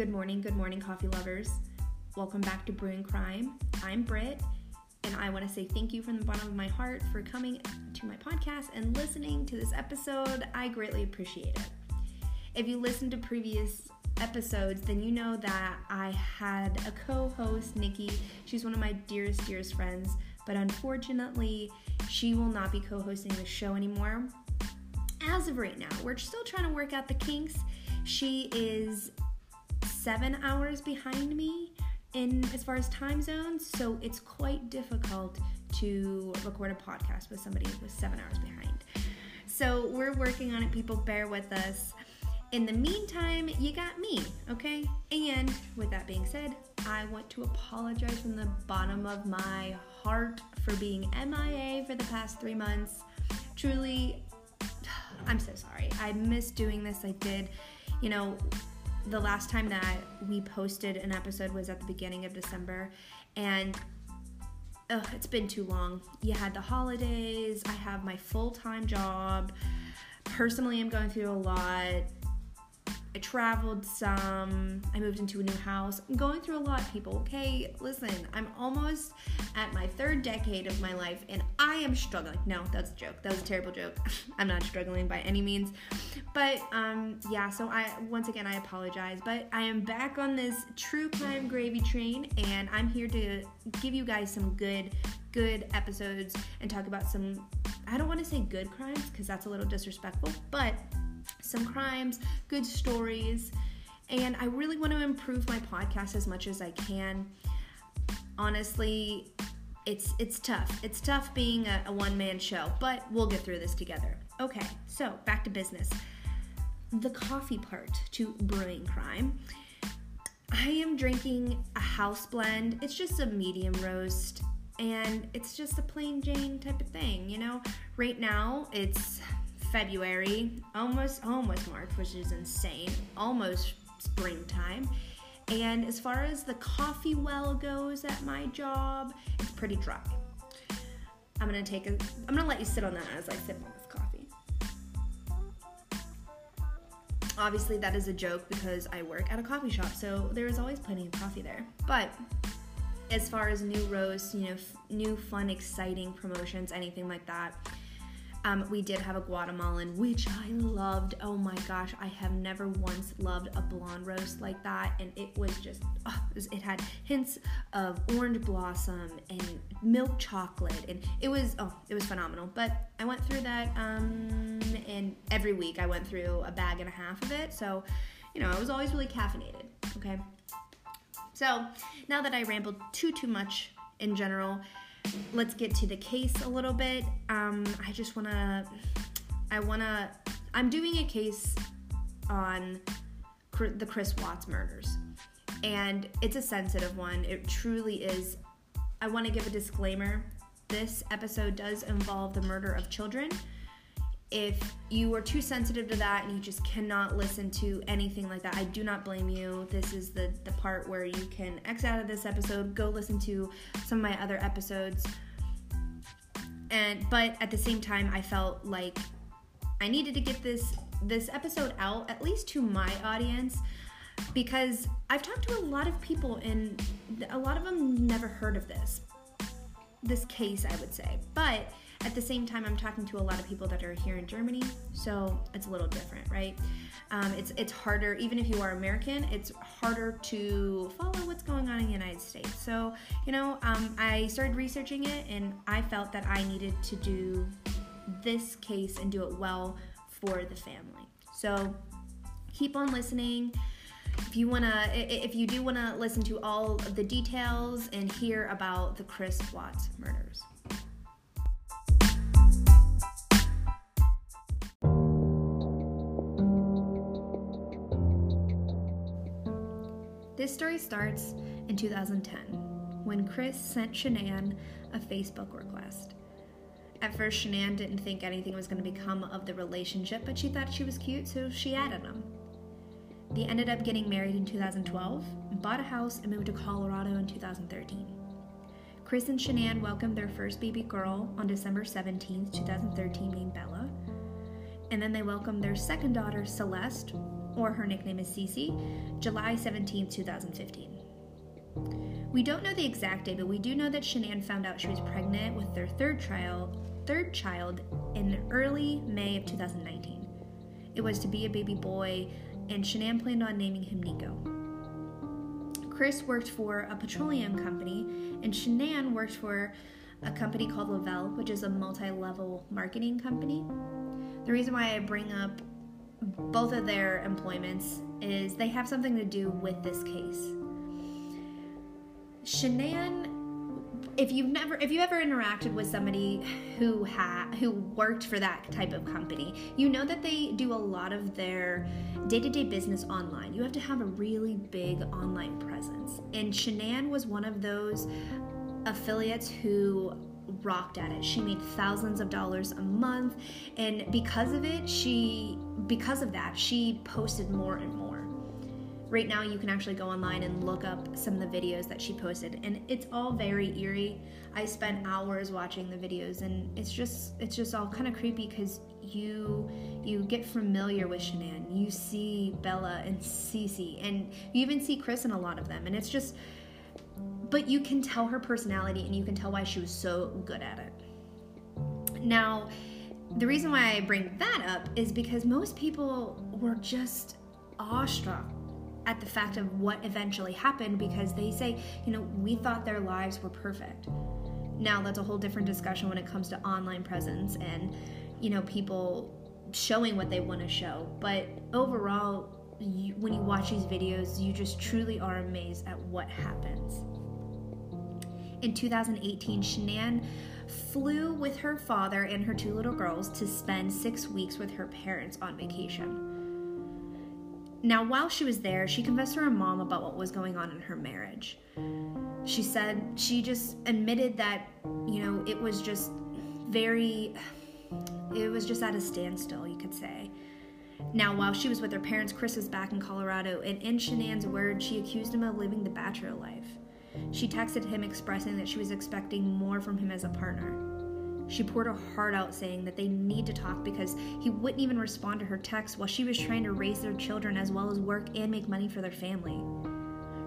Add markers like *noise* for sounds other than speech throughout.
Good morning, good morning, coffee lovers. Welcome back to Brewing Crime. I'm Britt, and I want to say thank you from the bottom of my heart for coming to my podcast and listening to this episode. I greatly appreciate it. If you listened to previous episodes, then you know that I had a co host, Nikki. She's one of my dearest, dearest friends, but unfortunately, she will not be co hosting the show anymore. As of right now, we're still trying to work out the kinks. She is seven hours behind me in as far as time zones, so it's quite difficult to record a podcast with somebody who's seven hours behind. So we're working on it, people. Bear with us. In the meantime, you got me, okay? And with that being said, I want to apologize from the bottom of my heart for being MIA for the past three months. Truly, *sighs* I'm so sorry. I missed doing this. I did, you know, the last time that we posted an episode was at the beginning of December, and it's been too long. You had the holidays, I have my full time job. Personally, I'm going through a lot. I traveled some. I moved into a new house. I'm going through a lot, people. Okay, listen, I'm almost at my third decade of my life and I am struggling. No, that's a joke. That was a terrible joke. *laughs* I'm not struggling by any means. But um yeah, so I once again I apologize, but I am back on this true crime gravy train and I'm here to give you guys some good good episodes and talk about some I don't want to say good crimes because that's a little disrespectful, but some crimes, good stories, and I really want to improve my podcast as much as I can. Honestly, it's it's tough. It's tough being a, a one-man show, but we'll get through this together. Okay, so back to business. The coffee part to brewing crime. I am drinking a house blend. It's just a medium roast and it's just a plain Jane type of thing, you know? Right now, it's February, almost almost March, which is insane. Almost springtime. And as far as the coffee well goes at my job, it's pretty dry. I'm gonna take a I'm gonna let you sit on that as I sip on this coffee. Obviously that is a joke because I work at a coffee shop, so there is always plenty of coffee there. But as far as new roasts, you know, f- new fun, exciting promotions, anything like that, um, we did have a Guatemalan, which I loved. Oh my gosh, I have never once loved a blonde roast like that, and it was just, oh, it, had hints of orange blossom and milk chocolate, and it was, oh, it was phenomenal. But I went through that, um, and every week I went through a bag and a half of it, so you know, I was always really caffeinated. Okay, so now that I rambled too too much in general let's get to the case a little bit. Um, I just wanna, I wanna, I'm doing a case on the Chris Watts murders, and it's a sensitive one. It truly is. I want to give a disclaimer. This episode does involve the murder of children. If you are too sensitive to that and you just cannot listen to anything like that, I do not blame you. This is the, the part where you can X out of this episode, go listen to some of my other episodes. And but at the same time I felt like I needed to get this this episode out at least to my audience because I've talked to a lot of people and a lot of them never heard of this this case I would say. But at the same time, I'm talking to a lot of people that are here in Germany, so it's a little different, right? Um, it's it's harder, even if you are American, it's harder to follow what's going on in the United States. So, you know, um, I started researching it, and I felt that I needed to do this case and do it well for the family. So, keep on listening if you want to if you do want to listen to all of the details and hear about the chris watts murders This story starts in 2010 when Chris sent Shanann a Facebook request. At first, Shanann didn't think anything was going to become of the relationship, but she thought she was cute, so she added him. They ended up getting married in 2012, bought a house, and moved to Colorado in 2013. Chris and Shanann welcomed their first baby girl on December 17, 2013, named Bella. And then they welcomed their second daughter, Celeste, or her nickname is Cece, July 17, 2015. We don't know the exact date, but we do know that Shanann found out she was pregnant with their third child, third child in early May of 2019. It was to be a baby boy, and Shanann planned on naming him Nico. Chris worked for a petroleum company, and Shanann worked for a company called Le-Vel, which is a multi level marketing company. The reason why I bring up both of their employments is they have something to do with this case. Shanann, if you've never, if you ever interacted with somebody who had who worked for that type of company, you know that they do a lot of their day-to-day business online. You have to have a really big online presence, and Shanann was one of those affiliates who rocked at it. She made thousands of dollars a month, and because of it, she because of that, she posted more and more. Right now, you can actually go online and look up some of the videos that she posted, and it's all very eerie. I spent hours watching the videos, and it's just it's just all kind of creepy because you you get familiar with Shanann. You see Bella and Cece, and you even see Chris in a lot of them, and it's just but you can tell her personality and you can tell why she was so good at it. Now, the reason why I bring that up is because most people were just awestruck at the fact of what eventually happened because they say, you know, we thought their lives were perfect. Now, that's a whole different discussion when it comes to online presence and, you know, people showing what they want to show. But overall, you, when you watch these videos, you just truly are amazed at what happens. In 2018, Shanann flew with her father and her two little girls to spend six weeks with her parents on vacation. Now, while she was there, she confessed to her mom about what was going on in her marriage. She said she just admitted that, you know, it was just very, it was just at a standstill, you could say. Now, while she was with her parents, Chris was back in Colorado, and in Shanann's words, she accused him of living the bachelor life. She texted him expressing that she was expecting more from him as a partner. She poured her heart out saying that they need to talk because he wouldn't even respond to her text while she was trying to raise their children as well as work and make money for their family.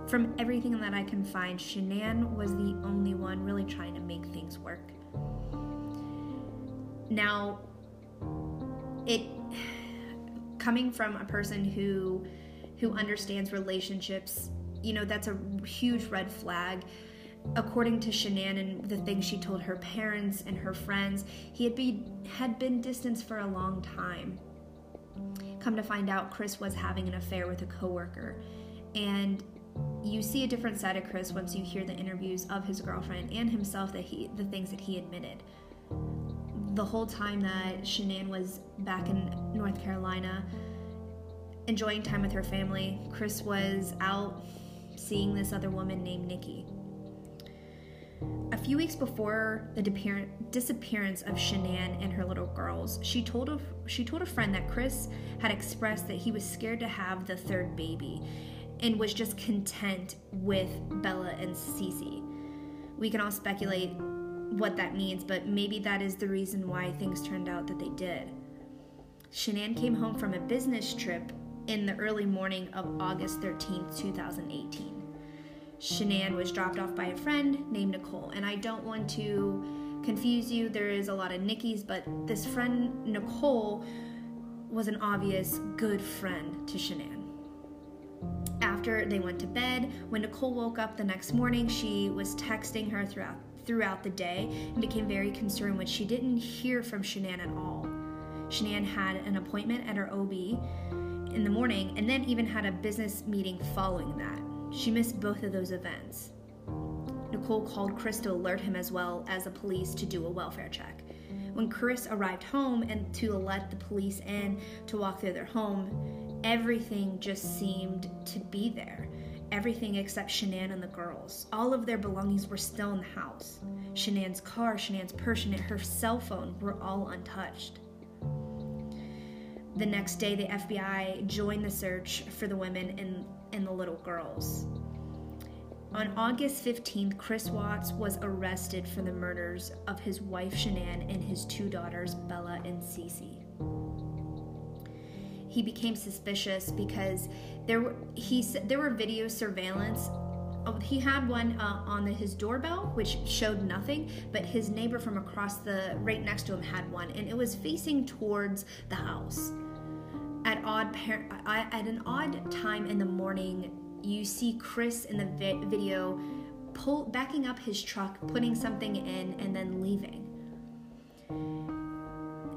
From everything that I can find, Shanann was the only one really trying to make things work. Now, it *sighs* coming from a person who who understands relationships you know, that's a huge red flag. According to Shanann and the things she told her parents and her friends, he had been had been distanced for a long time. Come to find out, Chris was having an affair with a coworker, and you see a different side of Chris once you hear the interviews of his girlfriend and himself that he the things that he admitted. The whole time that Shanann was back in North Carolina enjoying time with her family, Chris was out seeing this other woman named Nikki. A few weeks before the disappearance of Shanann and her little girls, she told a, she told a friend that Chris had expressed that he was scared to have the third baby and was just content with Bella and Cece. We can all speculate what that means, but maybe that is the reason why things turned out that they did. Shanann came home from a business trip in the early morning of August 13, 2018. Shanann was dropped off by a friend named Nicole, and I don't want to confuse you. There is a lot of Nikki's, but this friend, Nicole, was an obvious good friend to Shanann. After they went to bed, when Nicole woke up the next morning, she was texting her throughout throughout the day and became very concerned when she didn't hear from Shanann at all. Shanann had an appointment at her OB in the morning and then even had a business meeting following that. She missed both of those events. Nicole called Chris to alert him as well as the police to do a welfare check. When Chris arrived home and to let the police in to walk through their home, everything just seemed to be there. Everything except Shanann and the girls. All of their belongings were still in the house. Shanann's car, Shanann's purse, and her cell phone were all untouched. The next day, the FBI joined the search for the women and, and the little girls. On August 15th, Chris Watts was arrested for the murders of his wife Shanann and his two daughters, Bella and Cece. he became suspicious because there were he there were video surveillance oh, he had one uh, on the, his doorbell which showed nothing but his neighbor from across the right next to him had one and it was facing towards the house at odd par- at an odd time in the morning you see chris in the vi- video pull backing up his truck putting something in and then leaving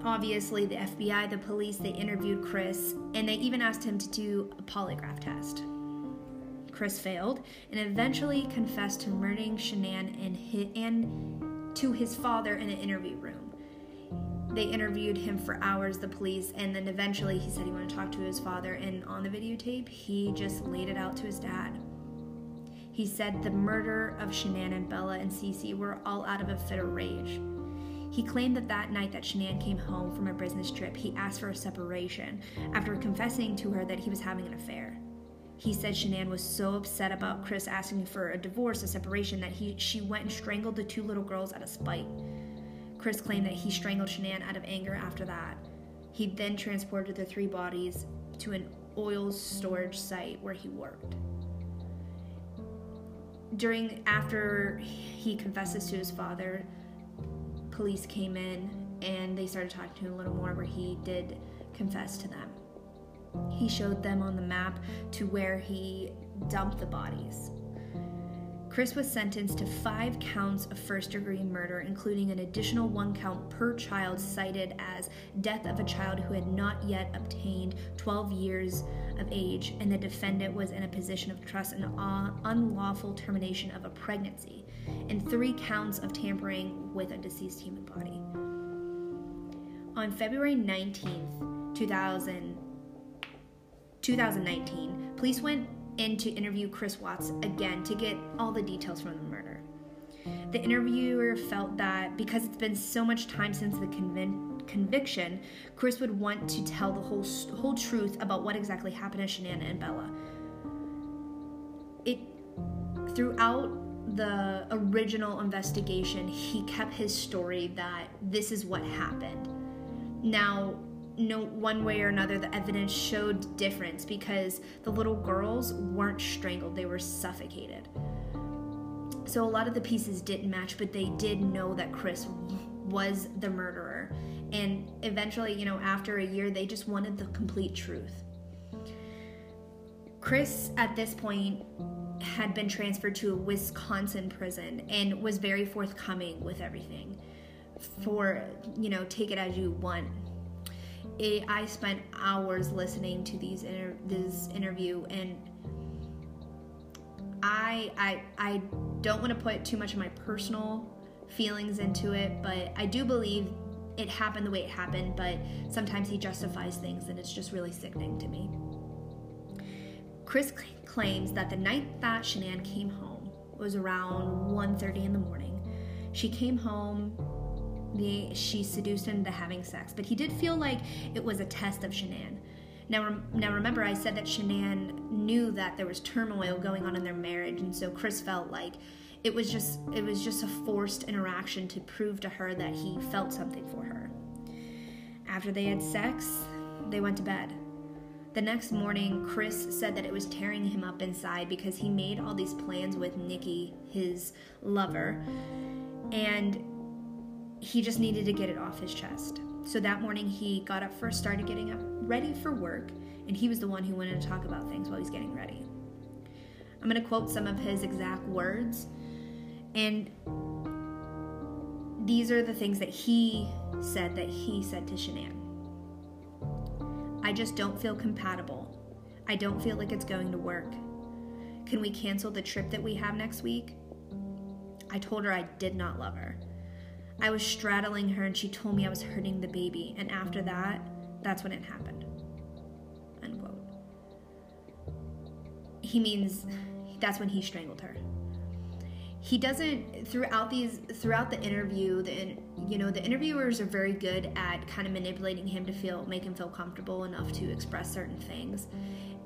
obviously the FBI, the police, they interviewed Chris and they even asked him to do a polygraph test. Chris failed and eventually confessed to murdering Shanann and, his, and to his father in an interview room. They interviewed him for hours, the police, and then eventually he said he wanted to talk to his father. And on the videotape, he just laid it out to his dad. He said the murder of Shanann and Bella and Cece were all out of a fit of rage. He claimed that that night that Shanann came home from a business trip, he asked for a separation after confessing to her that he was having an affair. He said Shanann was so upset about Chris asking for a divorce, a separation, that he she went and strangled the two little girls out of spite. Chris claimed that he strangled Shanann out of anger after that. He then transported the three bodies to an oil storage site where he worked. During after he confesses to his father, police came in and they started talking to him a little more, where he did confess to them. He showed them on the map to where he dumped the bodies. Chris was sentenced to five counts of first degree murder, including an additional one count per child cited as death of a child who had not yet obtained 12 years of age, and the defendant was in a position of trust and unlawful termination of a pregnancy and three counts of tampering with a deceased human body. On February 19th, 2000, 2019, police went in to interview Chris Watts again to get all the details from the murder. The interviewer felt that because it's been so much time since the conv- conviction, Chris would want to tell the whole whole truth about what exactly happened to Shanann and Bella. It throughout the original investigation, he kept his story that this is what happened. Now, no one way or another the evidence showed difference because the little girls weren't strangled, they were suffocated. So a lot of the pieces didn't match, but they did know that Chris was the murderer. And eventually, you know, after a year, they just wanted the complete truth. Chris, at this point, had been transferred to a Wisconsin prison and was very forthcoming with everything. For, you know, take it as you want. It, I spent hours listening to these inter- this interview and I I I don't want to put too much of my personal feelings into it, but I do believe it happened the way it happened, but sometimes he justifies things and it's just really sickening to me. Chris claims that the night that Shanann came home was around 1:30 in the morning. She came home, she seduced him into having sex, but he did feel like it was a test of Shanann. Now, now remember, I said that Shanann knew that there was turmoil going on in their marriage, and so Chris felt like it was just it was just a forced interaction to prove to her that he felt something for her. After they had sex, they went to bed. The next morning, Chris said that it was tearing him up inside because he made all these plans with Nikki, his lover, and he just needed to get it off his chest. So that morning, he got up first, started getting up ready for work, and he was the one who wanted to talk about things while he's getting ready. I'm going to quote some of his exact words, and these are the things that he said that he said to Shanann. I just don't feel compatible. I don't feel like it's going to work. Can we cancel the trip that we have next week? I told her I did not love her. I was straddling her and she told me I was hurting the baby, and after that, that's when it happened. Unquote. He means that's when he strangled her he doesn't throughout these throughout the interview the you know the interviewers are very good at kind of manipulating him to feel make him feel comfortable enough to express certain things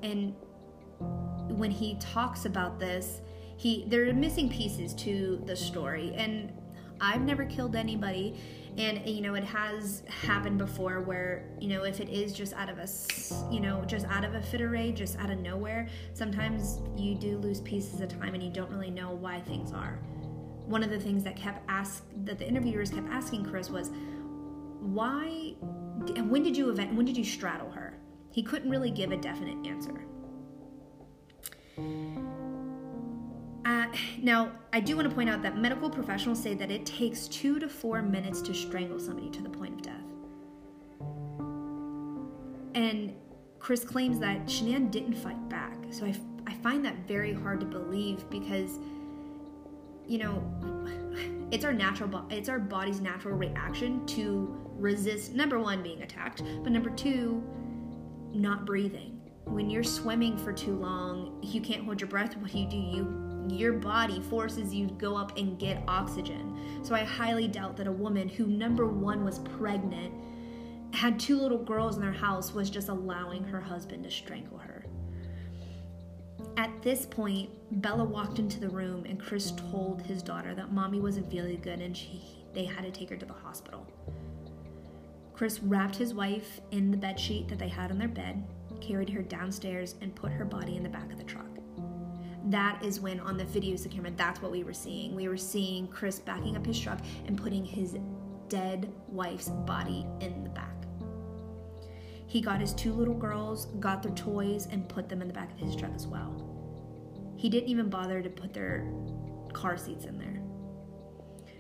and when he talks about this he there are missing pieces to the story and I've never killed anybody and you know it has happened before where you know if it is just out of a you know just out of a fit of rage just out of nowhere sometimes you do lose pieces of time and you don't really know why things are. One of the things that kept ask that the interviewers kept asking chris was why when did you event when did you straddle her? He couldn't really give a definite answer now, I do want to point out that medical professionals say that it takes two to four minutes to strangle somebody to the point of death. And Chris claims that Shanann didn't fight back. So I, I find that very hard to believe because, you know, *laughs* it's our natural, it's our body's natural reaction to resist number one being attacked, but number two, not breathing. When you're swimming for too long, you can't hold your breath. What do you do? You your body forces you to go up and get oxygen. So I highly doubt that a woman who, number one, was pregnant, had two little girls in their house, was just allowing her husband to strangle her. At this point, Bella walked into the room and Chris told his daughter that mommy wasn't feeling good and she, they had to take her to the hospital. Chris wrapped his wife in the bed sheet that they had on their bed, carried her downstairs, and put her body in the back of the truck that is when on the videos the camera that's what we were seeing. We were seeing chris backing up his truck and putting his dead wife's body in the back. He got his two little girls got their toys and put them in the back of his truck as well. He didn't even bother to put their car seats in there.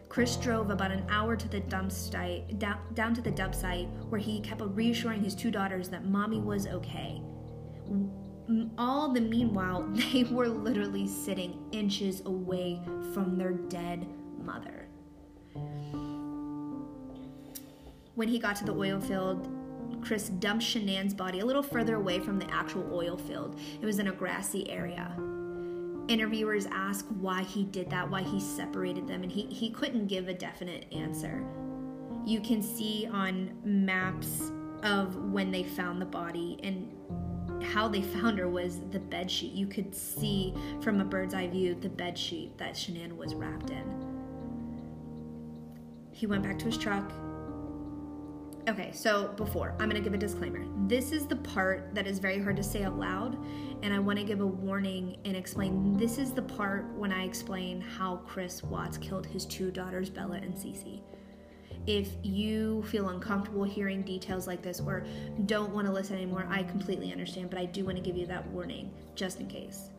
Chris drove about an hour to the dump site down, down to the dump site where he kept reassuring his two daughters that mommy was okay all the meanwhile, *laughs* they were literally sitting inches away from their dead mother. When he got to the oil field, Chris dumped Shanann's body a little further away from the actual oil field. It was in a grassy area. Interviewers asked why he did that, why he separated them, and he, he couldn't give a definite answer. You can see on maps of when they found the body, and how they found her was the bed sheet. You could see from a bird's eye view the bed sheet that Shanann was wrapped in. He went back to his truck. Okay, so before, I'm gonna give a disclaimer. This is the part that is very hard to say out loud, and I wanna give a warning and explain. This is the part when I explain how Chris Watts killed his two daughters, Bella and Cece if you feel uncomfortable hearing details like this or don't want to listen anymore, I completely understand, but I do want to give you that warning just in case.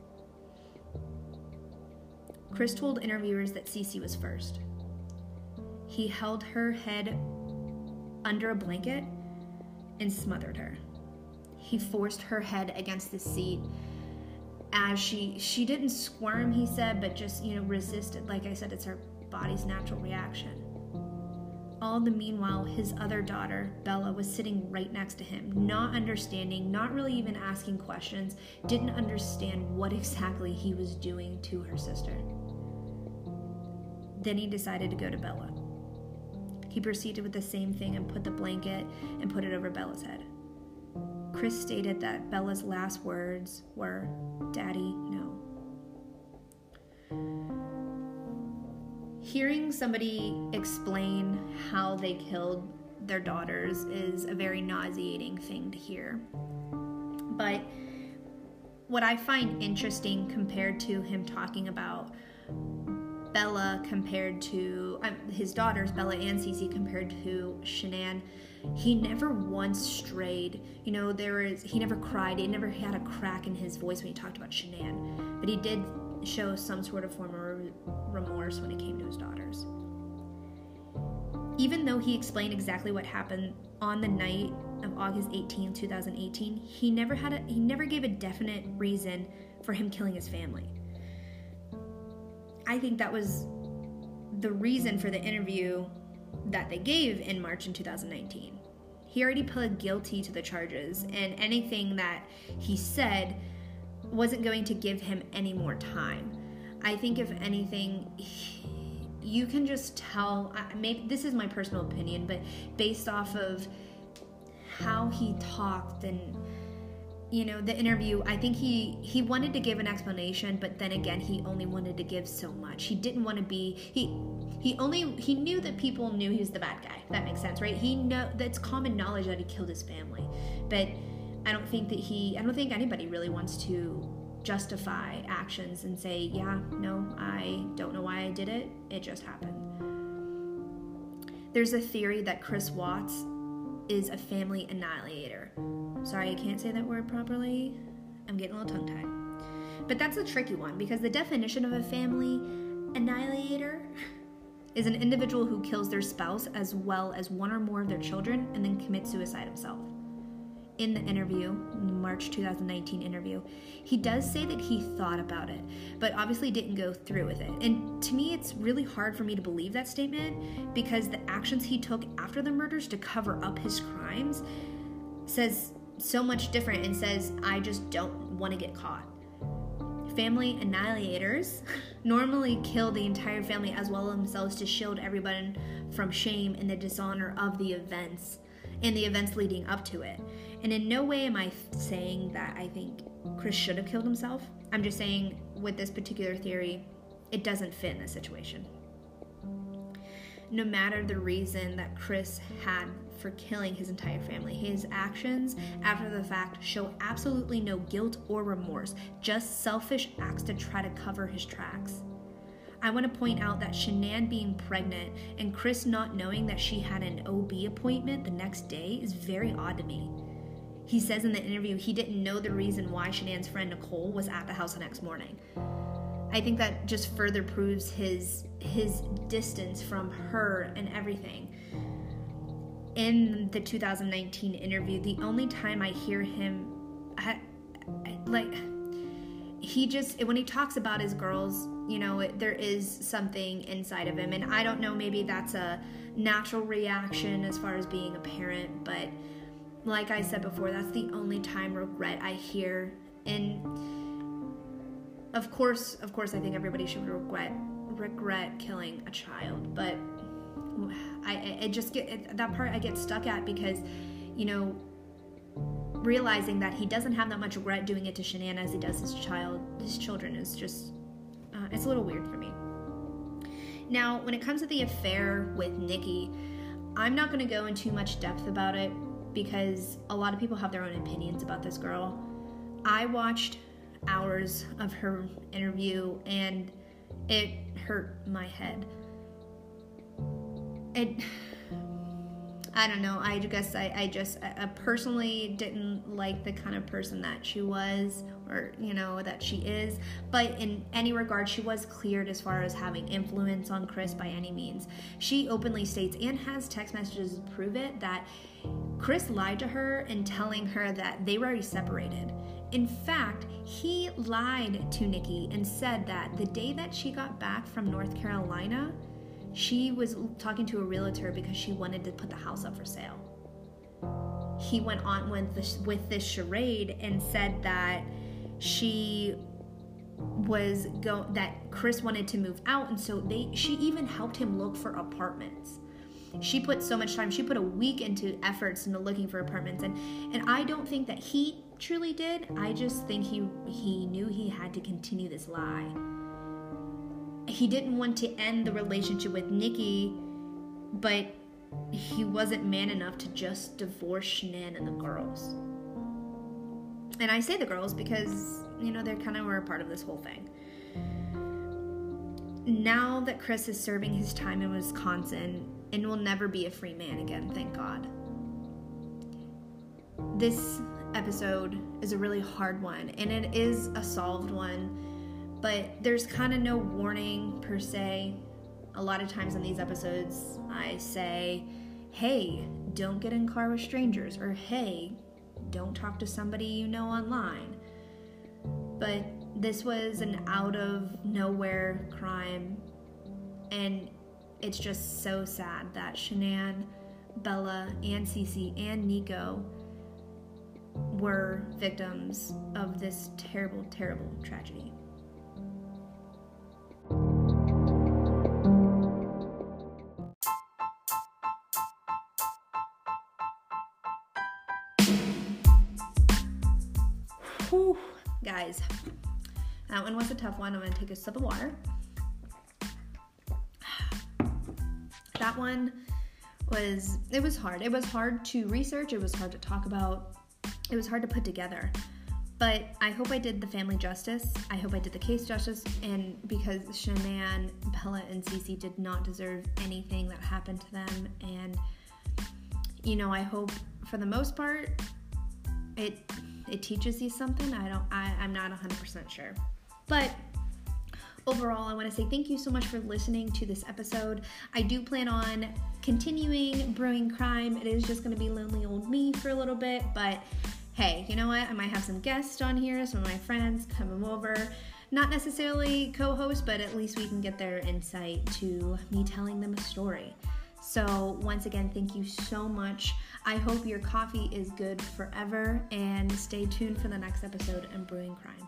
Chris told interviewers that Cece was first. He held her head under a blanket and smothered her. He forced her head against the seat as she she didn't squirm, he said, but just, you know, resisted. Like I said, it's her body's natural reaction. All the meanwhile, his other daughter, Bella, was sitting right next to him, not understanding, not really even asking questions, didn't understand what exactly he was doing to her sister. Then he decided to go to Bella. He proceeded with the same thing and put the blanket and put it over Bella's head. Chris stated that Bella's last words were, Daddy, no. Hearing somebody explain how they killed their daughters is a very nauseating thing to hear. But what I find interesting compared to him talking about Bella compared to um, his daughters, Bella and Cece, compared to Shanann, he never once strayed. You know, there is he never cried. He never had a crack in his voice when he talked about Shanann, but he did show some sort of form of remorse when it came to his daughters. Even though he explained exactly what happened on the night of August 18, 2018, he never had a, he never gave a definite reason for him killing his family. I think that was the reason for the interview that they gave in March in 2019. He already pled guilty to the charges, and anything that he said wasn't going to give him any more time. I think, if anything, you can just tell. Maybe this is my personal opinion, but based off of how he talked and you know the interview i think he he wanted to give an explanation but then again he only wanted to give so much. He didn't want to be he he only he knew that people knew he was the bad guy. That makes sense right? He know that's common knowledge that he killed his family. But i don't think that he i don't think anybody really wants to justify actions and say yeah no i don't know why i did it it just happened there's a theory that chris watts is a family annihilator Sorry, I can't say that word properly. I'm getting a little tongue tied. But that's a tricky one because the definition of a family annihilator *laughs* is an individual who kills their spouse as well as one or more of their children and then commits suicide himself. In the interview, the March 2019 interview, he does say that he thought about it, but obviously didn't go through with it. And to me, it's really hard for me to believe that statement because the actions he took after the murders to cover up his crimes says so much different and says, I just don't want to get caught. Family annihilators *laughs* normally kill the entire family as well as themselves to shield everyone from shame and the dishonor of the events and the events leading up to it. And in no way am I saying that I think Chris should have killed himself. I'm just saying with this particular theory, it doesn't fit in this situation. No matter the reason that Chris had for killing his entire family. His actions after the fact show absolutely no guilt or remorse, just selfish acts to try to cover his tracks. I want to point out that Shanann being pregnant and Chris not knowing that she had an OB appointment the next day is very odd to me. He says in the interview he didn't know the reason why Shanann's friend Nicole was at the house the next morning. I think that just further proves his his distance from her and everything in the 2019 interview, the only time I hear him, I, I, like, he just, when he talks about his girls, you know, it, there is something inside of him. And I don't know, maybe that's a natural reaction as far as being a parent, but like I said before, that's the only time regret I hear. And of course, of course, I think everybody should regret regret killing a child, but I, I just get it, that part I get stuck at because, you know, realizing that he doesn't have that much regret doing it to Shanann as he does his child, his children is just, uh, it's a little weird for me. Now, when it comes to the affair with Nikki, I'm not going to go in too much depth about it because a lot of people have their own opinions about this girl. I watched hours of her interview and it hurt my head it I don't know. I guess I, I just I personally didn't like the kind of person that she was or, you know, that she is. But in any regard, she was cleared as far as having influence on Chris by any means. She openly states and has text messages to prove it that Chris lied to her in telling her that they were already separated. In fact, he lied to Nikki and said that the day that she got back from North Carolina, she was talking to a realtor because she wanted to put the house up for sale. He went on with this, with this charade and said that she was go that Chris wanted to move out and so they she even helped him look for apartments. She put so much time. She put a week into efforts into looking for apartments and and I don't think that he truly did. I just think he he knew he had to continue this lie he didn't want to end the relationship with Nikki, but he wasn't man enough to just divorce Shanann and the girls. And I say the girls because, you know, they kind of were a part of this whole thing. Now that Chris is serving his time in Wisconsin and will never be a free man again, thank God. This episode is a really hard one, and it is a solved one but there's kind of no warning per se. A lot of times in these episodes, I say, hey, don't get in car with strangers, or hey, don't talk to somebody you know online. But this was an out of nowhere crime, and it's just so sad that Shanann, Bella, and Cece, and Nico were victims of this terrible, terrible tragedy. Guys, that one was a tough one. I'm gonna take a sip of water. That one was it was hard. It was hard to research. It was hard to talk about. It was hard to put together. But I hope I did the family justice. I hope I did the case justice. And because Shanann, Bella, and Cece did not deserve anything that happened to them. And, you know, I hope for the most part it it teaches you something. I don't I, I'm not 100% sure. But overall, I want to say thank you so much for listening to this episode. I do plan on continuing brewing crime. It is just going to be lonely old me for a little bit, but hey, you know what? I might have some guests on here, some of my friends come over. Not necessarily co host, but at least we can get their insight to me telling them a story. So, once again, thank you so much. I hope your coffee is good forever and stay tuned for the next episode in Brewing Crime.